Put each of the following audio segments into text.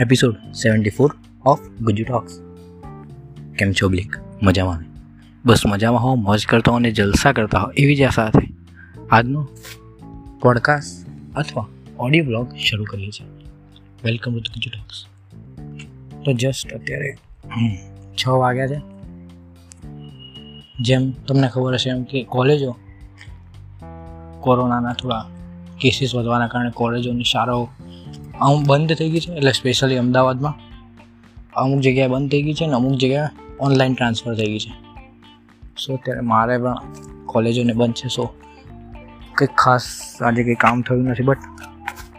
Episode seventy four of Guju Talks કેમ છો, બ્લિક? મજામાં બસ મજામાં હો, મોજ કરતા હો અને જલસા કરતા હો, એવી જ આશા સાથે આજનો પોડકાસ્ટ અથવા ઓડિયો બ્લોગ શરૂ કરીએ છીએ. વેલકમ ટુ ગુજુ ટોક્સ તો જસ્ટ અત્યારે છ વાગ્યા છે. જેમ તમને ખબર હશે એમ કે કોલેજો કોરોનાના થોડા કેસીસ વધવાના કારણે કોલેજોની શાળાઓ અમુક બંધ થઈ ગઈ છે, એટલે સ્પેશિયલી અમદાવાદમાં. અમુક જગ્યાએ બંધ થઈ ગઈ છે અને અમુક જગ્યાએ ઓનલાઈન ટ્રાન્સફર થઈ ગઈ છે. સો અત્યારે મારે પણ કોલેજોને બંધ છે સો કંઈક ખાસ આજે કંઈ કામ થયું નથી બટ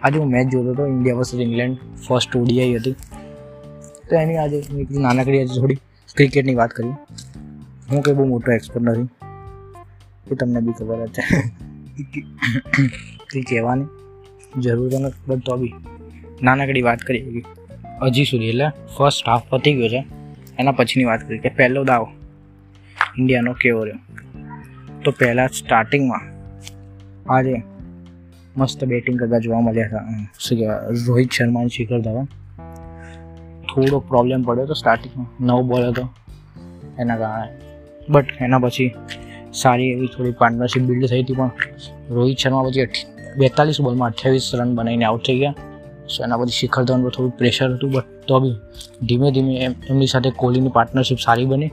આજે હું મેચ જોતો હતો India versus England first ODI હતી. તો એની આજે નાનકડી આજે થોડી ક્રિકેટની વાત કરી. હું કંઈ બહુ મોટો એક્સપર્ટ નથી. એ તમને બી ખબર જ છે. કંઈ કહેવાની જરૂર તો નથી બટ તો બી નાનકડી વાત કરી હજી સુધી એટલે ફર્સ્ટ હાફ પતી ગયો છે. એના પછીની વાત કરી કે પહેલો દાવ ઇન્ડિયાનો કેવો રહ્યો? તો પહેલાં સ્ટાર્ટિંગમાં આજે મસ્ત બેટિંગ કરતા જોવા મળ્યા હતા. શું કહેવાય? રોહિત શર્મા શિખર ધવન. થોડો પ્રોબ્લેમ પડ્યો હતો સ્ટાર્ટિંગમાં નવ બોલ હતો. એના કારણે. બટ એના પછી સારી એવી થોડી પાર્ટનરશિપ બિલ્ડ થઈ હતી પણ રોહિત શર્મા પછી બેતાલીસ બોલમાં અઠ્યાવીસ રન બનાવીને આઉટ થઈ ગયા. એના પછી શિખર ધવન પર થોડું પ્રેશર હતું બટ તો બી ધીમે ધીમે એમ, એમની સાથે કોહલીની પાર્ટનરશિપ સારી બની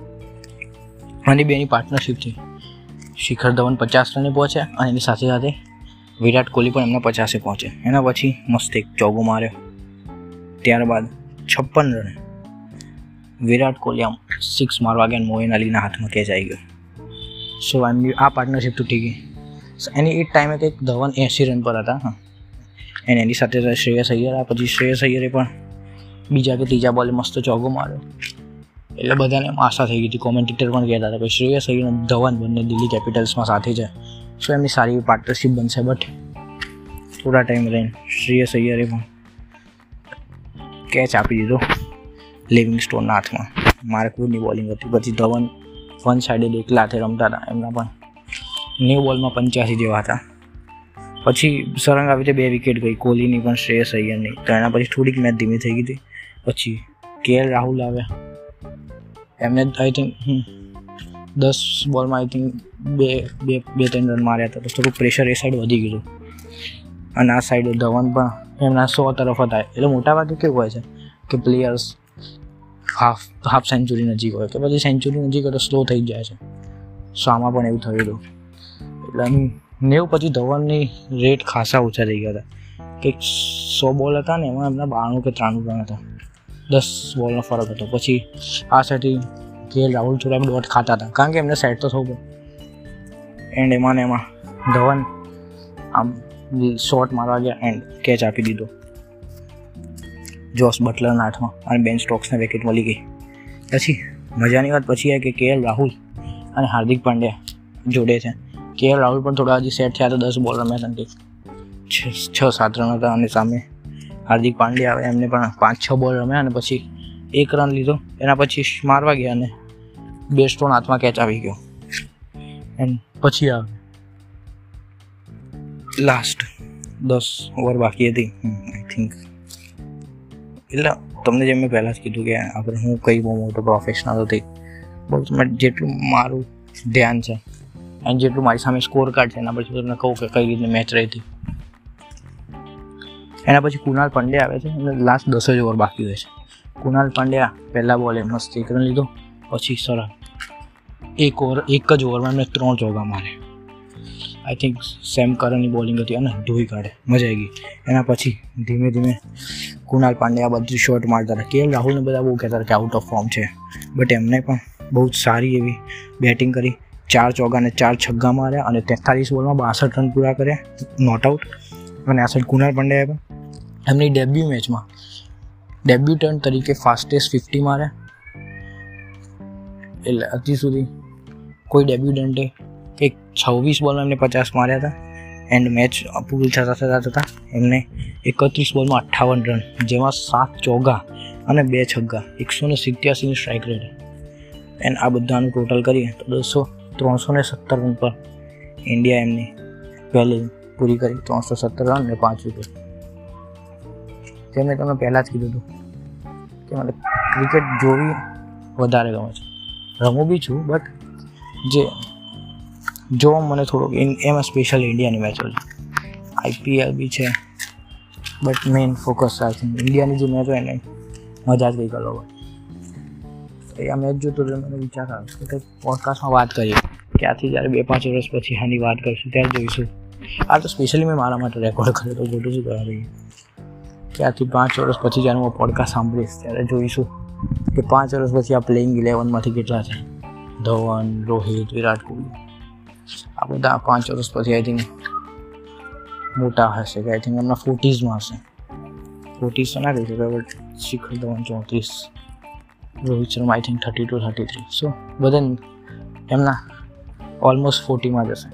અને બેની પાર્ટનરશિપથી શિખર ધવન પચાસ રને પહોંચ્યા અને એની સાથે સાથે વિરાટ કોહલી પણ એમના પચાસે પહોંચે. એના પછી મસ્ત એક ચોગો માર્યો. ત્યારબાદ છપ્પન રને. વિરાટ કોહલી આમ સિક્સ મારવા ગયા મોઇન અલીના હાથમાં કેચ આવી ગયો. સો એમની આ પાર્ટનરશિપ તૂટી ગઈ એની એ ટાઈમે કંઈક ધવન એંસી રન પર હતા. હા અને એની સાથે શ્રેયસ અય્યર પછી શ્રેયસ અય્યરે પણ બીજા કે ત્રીજા બોલે મસ્ત ચોગો માર્યો. એટલે બધાને આશા થઈ ગઈ હતી. કોમેન્ટેટર પણ કહેતા હતા કે શ્રેયસ અય્યર ધવન બંને દિલ્હી કેપિટલ્સમાં સાથે છે. સો એમની સારી પાર્ટનરશિપ બનશે બટ થોડા ટાઈમ રહીને શ્રેયસ અય્યરે પણ કેચ આપી દીધો લિવિંગ સ્ટોનના હાથમાં. માર્કવુડની બોલિંગ હતી પછી ધવન વન સાઇડેડ એકલા હાથે રમતા હતા. એમના પણ ન્યૂ બોલમાં પંચ્યાસી જેવા હતા. પછી સરંગ આવી રીતે બે વિકેટ ગઈ. કોહલીની પણ શ્રેયસ અય્યરની. તો એના પછી થોડીક મેચ ધીમી થઈ ગઈ હતી. પછી કે એલ રાહુલ આવ્યા. એમને આઈ થિંક દસ બોલમાં આઈ થિંક બે બે બે, ત્રણ રન માર્યા હતા. તો થોડું પ્રેશર એ સાઈડ વધી ગયું અને આ સાઈડ ધવન પણ એમના સો તરફ હતા એટલે મોટાભાગે કેવું હોય છે કે પ્લેયર્સ હાફ હાફ સેન્ચુરી નજીક હોય. કે પછી સેન્ચુરી નજીક હોય તો સ્લો થઈ જાય છે. સો આમાં પણ એવું થયું હતું. એટલે નેવું પછી ધવનની રેટ ખાસા ઓછા થઈ ગયા હતા. કે સો બોલ હતા ને, એમાં એમના બાણું કે ત્રાણું રન હતા. દસ બોલનો ફરક હતો. પછી આ સાઈડથી કે રાહુલ થોડા ડોટ ખાતા હતા. કારણ કે એમને સેટ તો થવું એન્ડ એમાં ને એમાં ધવન આમ શોટ મારવા ગયા એન્ડ કેચ આપી દીધો. જોસ બટલરના હાથમાં અને બેન સ્ટોક્સને વિકેટ મળી ગઈ. પછી મજાની વાત પછી કે કે એલ રાહુલ અને હાર્દિક પાંડ્યા જોડે છે. કે રાહુલ પણ થોડા હજી સેટ થયા તો દસ બોલ રમ્યા હતા છ સાત રન હતા અને સામે. હાર્દિક પાંડ્યા આવે એમને પણ પાંચ, છ બોલ રમ્યા અને પછી એક રન લીધો. એના પછી મારવા ગયા અને બે સ્ટોન હાથમાં કેચ આવી ગયો. એન્ડ પછી આવે. લાસ્ટ દસ ઓવર બાકી હતી. આઈ થિંક એટલે તમને જેમ મેં પહેલાં જ કીધું કે આપણે હું કંઈ બહુ મોટો પ્રોફેશનલ હતી બહુ તમે જેટલું મારું ધ્યાન છે. અને જેટલું મારી સામે સ્કોર કાર્ડ છે, એના પછી તમને કહું કે કઈ રીતની મેચ રહી હતી. એના પછી કુનાલ પંડ્યા આવે છે અને લાસ્ટ દસ જ ઓવર બાકી હોય છે. કુનાલ પંડ્યા પહેલા બોલે મસ્ત એક રન લીધો, પછી સરળ. એક ઓવર એક જ ઓવરમાં એમને ત્રણ ચોગા મારે આઈ થિંક સેમ કરનની બોલિંગ હતી અને ધોઈ કાઢે, મજા આવી ગઈ. એના પછી ધીમે ધીમે કુણાલ પાંડ્યા બધું શોટ મારતા હતા. કે રાહુલને બધા બહુ કહેતા હતા કે આઉટ ઓફ ફોર્મ છે. બટ એમને પણ બહુ જ સારી એવી બેટિંગ કરી. ચાર ચોગાને ચાર છગ્ગા માર્યા અને તેતાલીસ બોલમાં બાસઠ રન પૂરા કર્યા. નોટ આઉટ અને આ સાઈડ કુણાલ પાંડ્યાએ પણ એમની ડેબ્યુ મેચમાં ડેબ્યુટન્ટ તરીકે ફાસ્ટેસ્ટ ફિફ્ટી માર્યા. એટલે હજી સુધી કોઈ ડેબ્યુટન્ટે કંઈક છવ્વીસ બોલમાં એમને પચાસ માર્યા હતા. એન્ડ મેચ પૂરી થતા થતા થતાં એમને એકત્રીસ બોલમાં અઠ્ઠાવન રન, જેમાં સાત ચોગા અને બે છગ્ગા, એકસો ને સિત્યાસીની સ્ટ્રાઇક રેટ એન્ડ આ બધાનું ટોટલ કરીએ તો દસો ત્રણસો ને સત્તર રન પર ઇન્ડિયા એમની પહેલી પૂરી કરી ત્રણસો સત્તર રન ને પાંચ વિકેટ જે મેં તમને પહેલાં જ કીધું હતું કે મને ક્રિકેટ જોવી વધારે ગમે છે. રમું બી છું બટ જે જોવા મને થોડુંક એમાં સ્પેશિયલ ઇન્ડિયાની મેચો છે. આઈપીએલ બી છે બટ મેઇન ફોકસ આ છે ઇન્ડિયાની જે મેચ હોય એને મજા જ કંઈક અલગ હોય એ આ મેચ જોતો એટલે મને વિચાર આવ્યો કે કંઈક પોડકાસ્ટમાં વાત કરીએ. કે આથી જ્યારે બે પાંચ વર્ષ પછી આની વાત કરીશું, ત્યારે જોઈશું. આ તો સ્પેશિયલી મેં મારા માટે રેકોર્ડ કર્યો તો ખોટું શું કરવા રહીએ કે આથી પાંચ વર્ષ પછી જ્યારે હું પોડકાસ્ટ સાંભળીશ, ત્યારે જોઈશું કે પાંચ વર્ષ પછી આ પ્લેઇંગ ઇલેવનમાંથી કેટલા છે. ધવન, રોહિત, વિરાટ કોહલી. આ બધા પાંચ વર્ષ પછી આઈ થિંક મોટા હશે કે આઈ થિંક એમના ફોર્ટીઝમાં હશે. ફોર્ટીઝ તો ના કહી શકાય બટ શિખર ધવન ચોત્રીસ. Rohit Sharma I think thirty two thirty three so બધા એમના ઓલમોસ્ટ ફોર્ટીમાં જશે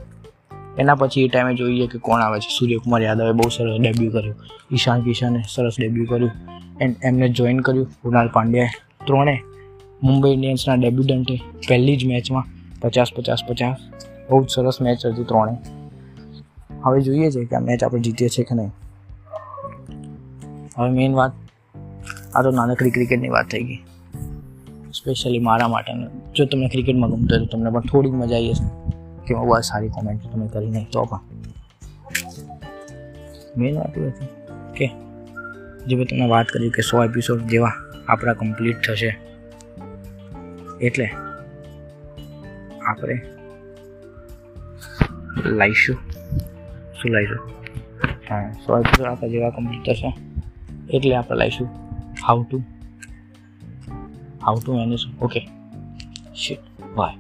એના પછી એ ટાઈમે જોઈએ કે કોણ આવે છે. સૂર્યકુમાર યાદવે બહુ સરસ ડેબ્યુ કર્યું. ઈશાન કિશને સરસ ડેબ્યુ કર્યું. એન્ડ એમને જોઈન કર્યું કુણાલ પાંડ્યાએ. ત્રણે મુંબઈ ઇન્ડિયન્સના ડેબ્યુટન્ટે પહેલી જ મેચમાં પચાસ પચાસ પચાસ. બહુ જ સરસ મેચ હતી ત્રણે. હવે જોઈએ છે કે આ મેચ આપણે જીતીએ છીએ કે નહીં. હવે મેઇન વાત, આ તો નાનકડી ક્રિકેટની વાત થઈ ગઈ. સ્પેશિયલી મારા માટે જો તમને ક્રિકેટમાં ગમતું હોય તો તમને પણ થોડીક મજા આવી હશે. કે બહુ સારી કોમેન્ટ તમે કરી નહીં તો પણ. મેઇન વાત એ હતી કે જે મેં તમને વાત કરી કે સો એપિસોડ જેવા આપણા કમ્પ્લીટ થશે. એટલે આપણે લાવીશું શું લાવીશું હા, સો એપિસોડ આપણા જેવા કમ્પ્લીટ થશે. એટલે આપણે લાવીશું how to how to manage okay shit why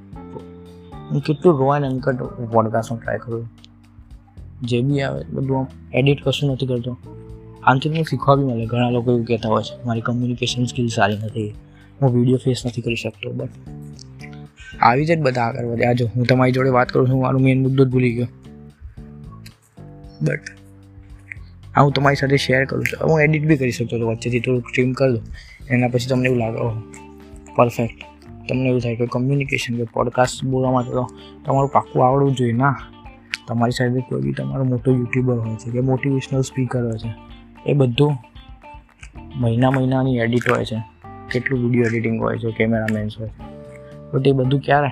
હું કેટલું રો એન્ડ અનકટ પોડકાસ્ટમાં ટ્રાય કરું? જે બી આવે બધું આમ એડિટ કશું નથી કરતો. આનાથી મને શીખવા બી મળે. ઘણા લોકો એવું કહેતા હોય છે, મારી કમ્યુનિકેશન સ્કિલ સારી નથી. હું વીડિયો ફેસ નથી કરી શકતો. બટ આવી જ બધા આગળ વધ્યા જો હું તમારી જોડે વાત કરું છું મારું મેઇન મુદ્દો જ ભૂલી ગયો. બટ આ હું તમારી સાથે શેર કરું છું. હું એડિટ બી કરી શકતો હતો વચ્ચેથી. થોડુંક સ્ટ્રીમ કરી એના પછી તમને એવું લાગે પરફેક્ટ તમને એવું થાય કે કમ્યુનિકેશન કે પોડકાસ્ટ બોલવા માટે તો તમારું પાક્કું આવડવું જોઈએ ના. તમારી સાથે કોઈ બી તમારો મોટો યુટ્યુબર હોય છે કે મોટિવેશનલ સ્પીકર હોય છે, એ બધું મહિના મહિનાની એડિટ હોય છે, કેટલું વીડિયો એડિટિંગ હોય છે કેમેરામેન્સ હોય છે. બટ એ બધું ક્યારે?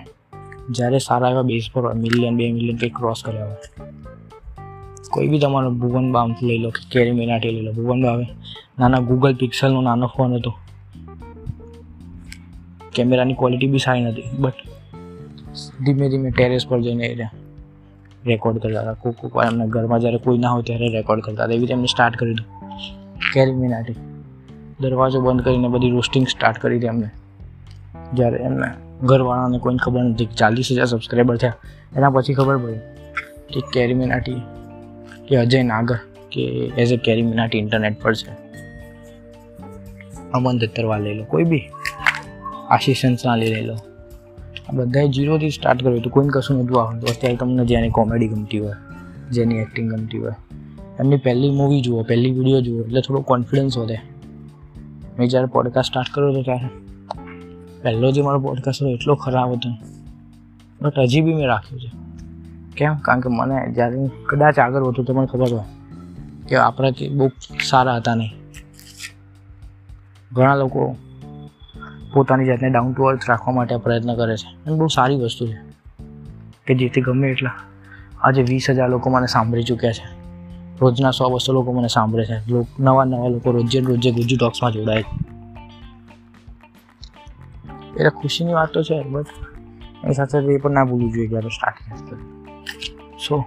જ્યારે સારા એવા બેઝ પર હોય મિલિયન બે મિલિયન કંઈક ક્રોસ કર્યા હોય. કોઈ બી તમારો ભુવન બામથી લઈ લો, કે કેરી મિનાટી લઈ લો, ભુવન બાવે નાના ગૂગલ પિક્સલનો નાનો ફોન હતો. કેમેરાની ક્વોલિટી બી સારી નથી બટ ધીમે ધીમે ટેરેસ પર જઈને એ રેકોર્ડ કરતા હતા. કોક કોક વાર એમના ઘરમાં જ્યારે કોઈ ના હોય ત્યારે રેકોર્ડ કરતા હતા. એવી રીતે એમને સ્ટાર્ટ કરી દીધું. કેરી મિનાટી દરવાજો બંધ કરીને બધી રોસ્ટિંગ સ્ટાર્ટ કરી હતી એમને. જ્યારે એમને ઘરવાળાને કોઈને ખબર નથી ચાલીસ હજાર સબસ્ક્રાઈબર થયા. એના પછી ખબર પડી કે કેરી મિનાટી કે અજય નાગર કે એઝ અ કેરી મિનાટી ઇન્ટરનેટ પર છે. અમન દત્તરવાલ લઈ લો કોઈ બી આશીષ લઈ લેલો આ બધાએ જીરોથી સ્ટાર્ટ કર્યું હતું. કોઈને કશું નહોતું આવડતું. અત્યારે તમને જેની કોમેડી ગમતી હોય જેની એક્ટિંગ ગમતી હોય. એમની પહેલી મૂવી જુઓ, પહેલી વીડિયો જુઓ, એટલે થોડો કોન્ફિડન્સ વધે. મેં જ્યારે પોડકાસ્ટ સ્ટાર્ટ કર્યો હતો ત્યારે, પહેલો જે મારો પોડકાસ્ટ હતો એટલો ખરાબ હતો. બટ હજી બી મેં રાખ્યો છે. કેમ? કારણ કે મને જ્યારે કદાચ આગળ વધુ તો મને ખબર હોય કે આપણાથી બહુ સારા હતા નહીં. ઘણા લોકો પોતાની જાતને ડાઉન ટુ અર્થ રાખવા માટે પ્રયત્ન કરે છે. અને બહુ સારી વસ્તુ છે. કે જેથી ગમે એટલા આજે વીસ હજાર લોકો મને સાંભળી ચૂક્યા છે. રોજના સો બસો લોકો મને સાંભળે છે. નવા નવા લોકો રોજે રોજે ગુજુ ટોક્સમાં જોડાય છે. એટલે ખુશીની વાત તો છે બટ એ સાથે એ પણ ના ભૂલવું જોઈએ કે સ્ટાર્ટિંગ સો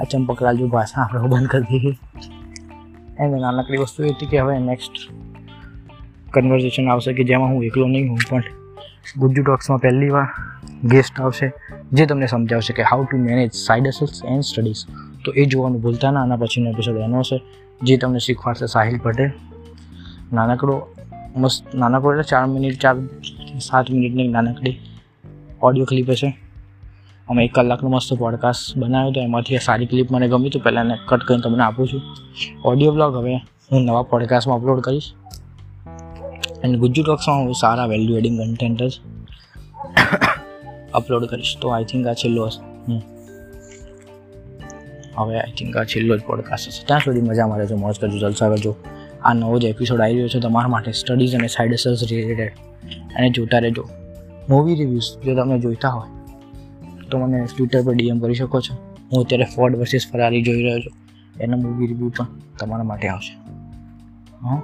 આ ચંપકલાલજી ભાષા આપણે બંધ કરી દીધી. એને નાનકડી વસ્તુ હતી કે હવે નેક્સ્ટ કન્વર્ઝેશન આવશે કે જેમાં હું એકલો નહીં હું પણ ગુજ્જુ ટોક્સમાં પહેલી વાર ગેસ્ટ આવશે જે તમને સમજાવશે કે how to manage side hustles and studies તો એ જોવાનું ભૂલતા ના, આના પછીનો એપિસોડ એનો હશે, જે તમને શીખવાડશે સાહિલ પટેલ. નાનકડો મસ્ત નાનકડો એટલે ચાર મિનિટ, ચાર, સાત મિનિટની નાનકડી ઓડિયો ક્લિપ હશે. અમે એક કલાકનો મસ્ત પોડકાસ્ટ બનાવ્યો તો એમાંથી આ સારી ક્લિપ મને ગમી, તો પહેલાં કટ કરીને તમને આપું છું. ઓડિયો બ્લોગ હવે હું નવા પોડકાસ્ટમાં અપલોડ કરીશ. અને ગુજ્જુ ટોક્સમાં હું સારા વેલ્યુ એડિંગ કન્ટેન્ટ જ અપલોડ કરીશ. તો આઈ થિંક આ છેલ્લો હવે આઈ થિંક આ છેલ્લો જ પોડકાસ્ટ હશે. ત્યાં સુધી મજા મારે જો મોજ કરજો, જલસા કરજો. આ નવો જ એપિસોડ આવી રહ્યો છે તમારા માટે સ્ટડીઝ અને સાઇડ અસર્સ રિલેટેડ અને જોતા રહેજો. મૂવી રિવ્યૂઝ જો તમે જોઈતા હોય, તો મને ટ્વિટર પર ડીએમ કરી શકો છો. હું અત્યારે ફોર્ડ વર્સિસ ફરારી જોઈ રહ્યો છું. એનો મૂવી રિવ્યૂ પણ તમારા માટે આવશે. હા?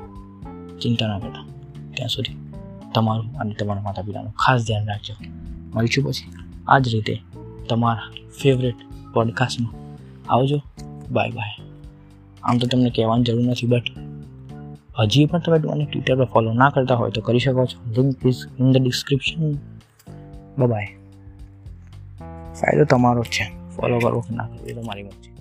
ચિંતા ના કરતા. ત્યાં સુધી તમારું અને તમારા માતા પિતાનું ખાસ ધ્યાન રાખજો. મળીશું પછી આ જ રીતે તમારા ફેવરેટ પોડકાસ્ટમાં આવજો. બાય બાય આમ તો તમને કહેવાની જરૂર નથી બટ હજી પણ તમે મને ટ્વિટર પર ફોલો ના કરતા હોય તો કરી શકો છો. Link is in the description by ફાયદો તમારો જ છે. ફોલો કરવો કે ના કરવો એ તમારી મરજી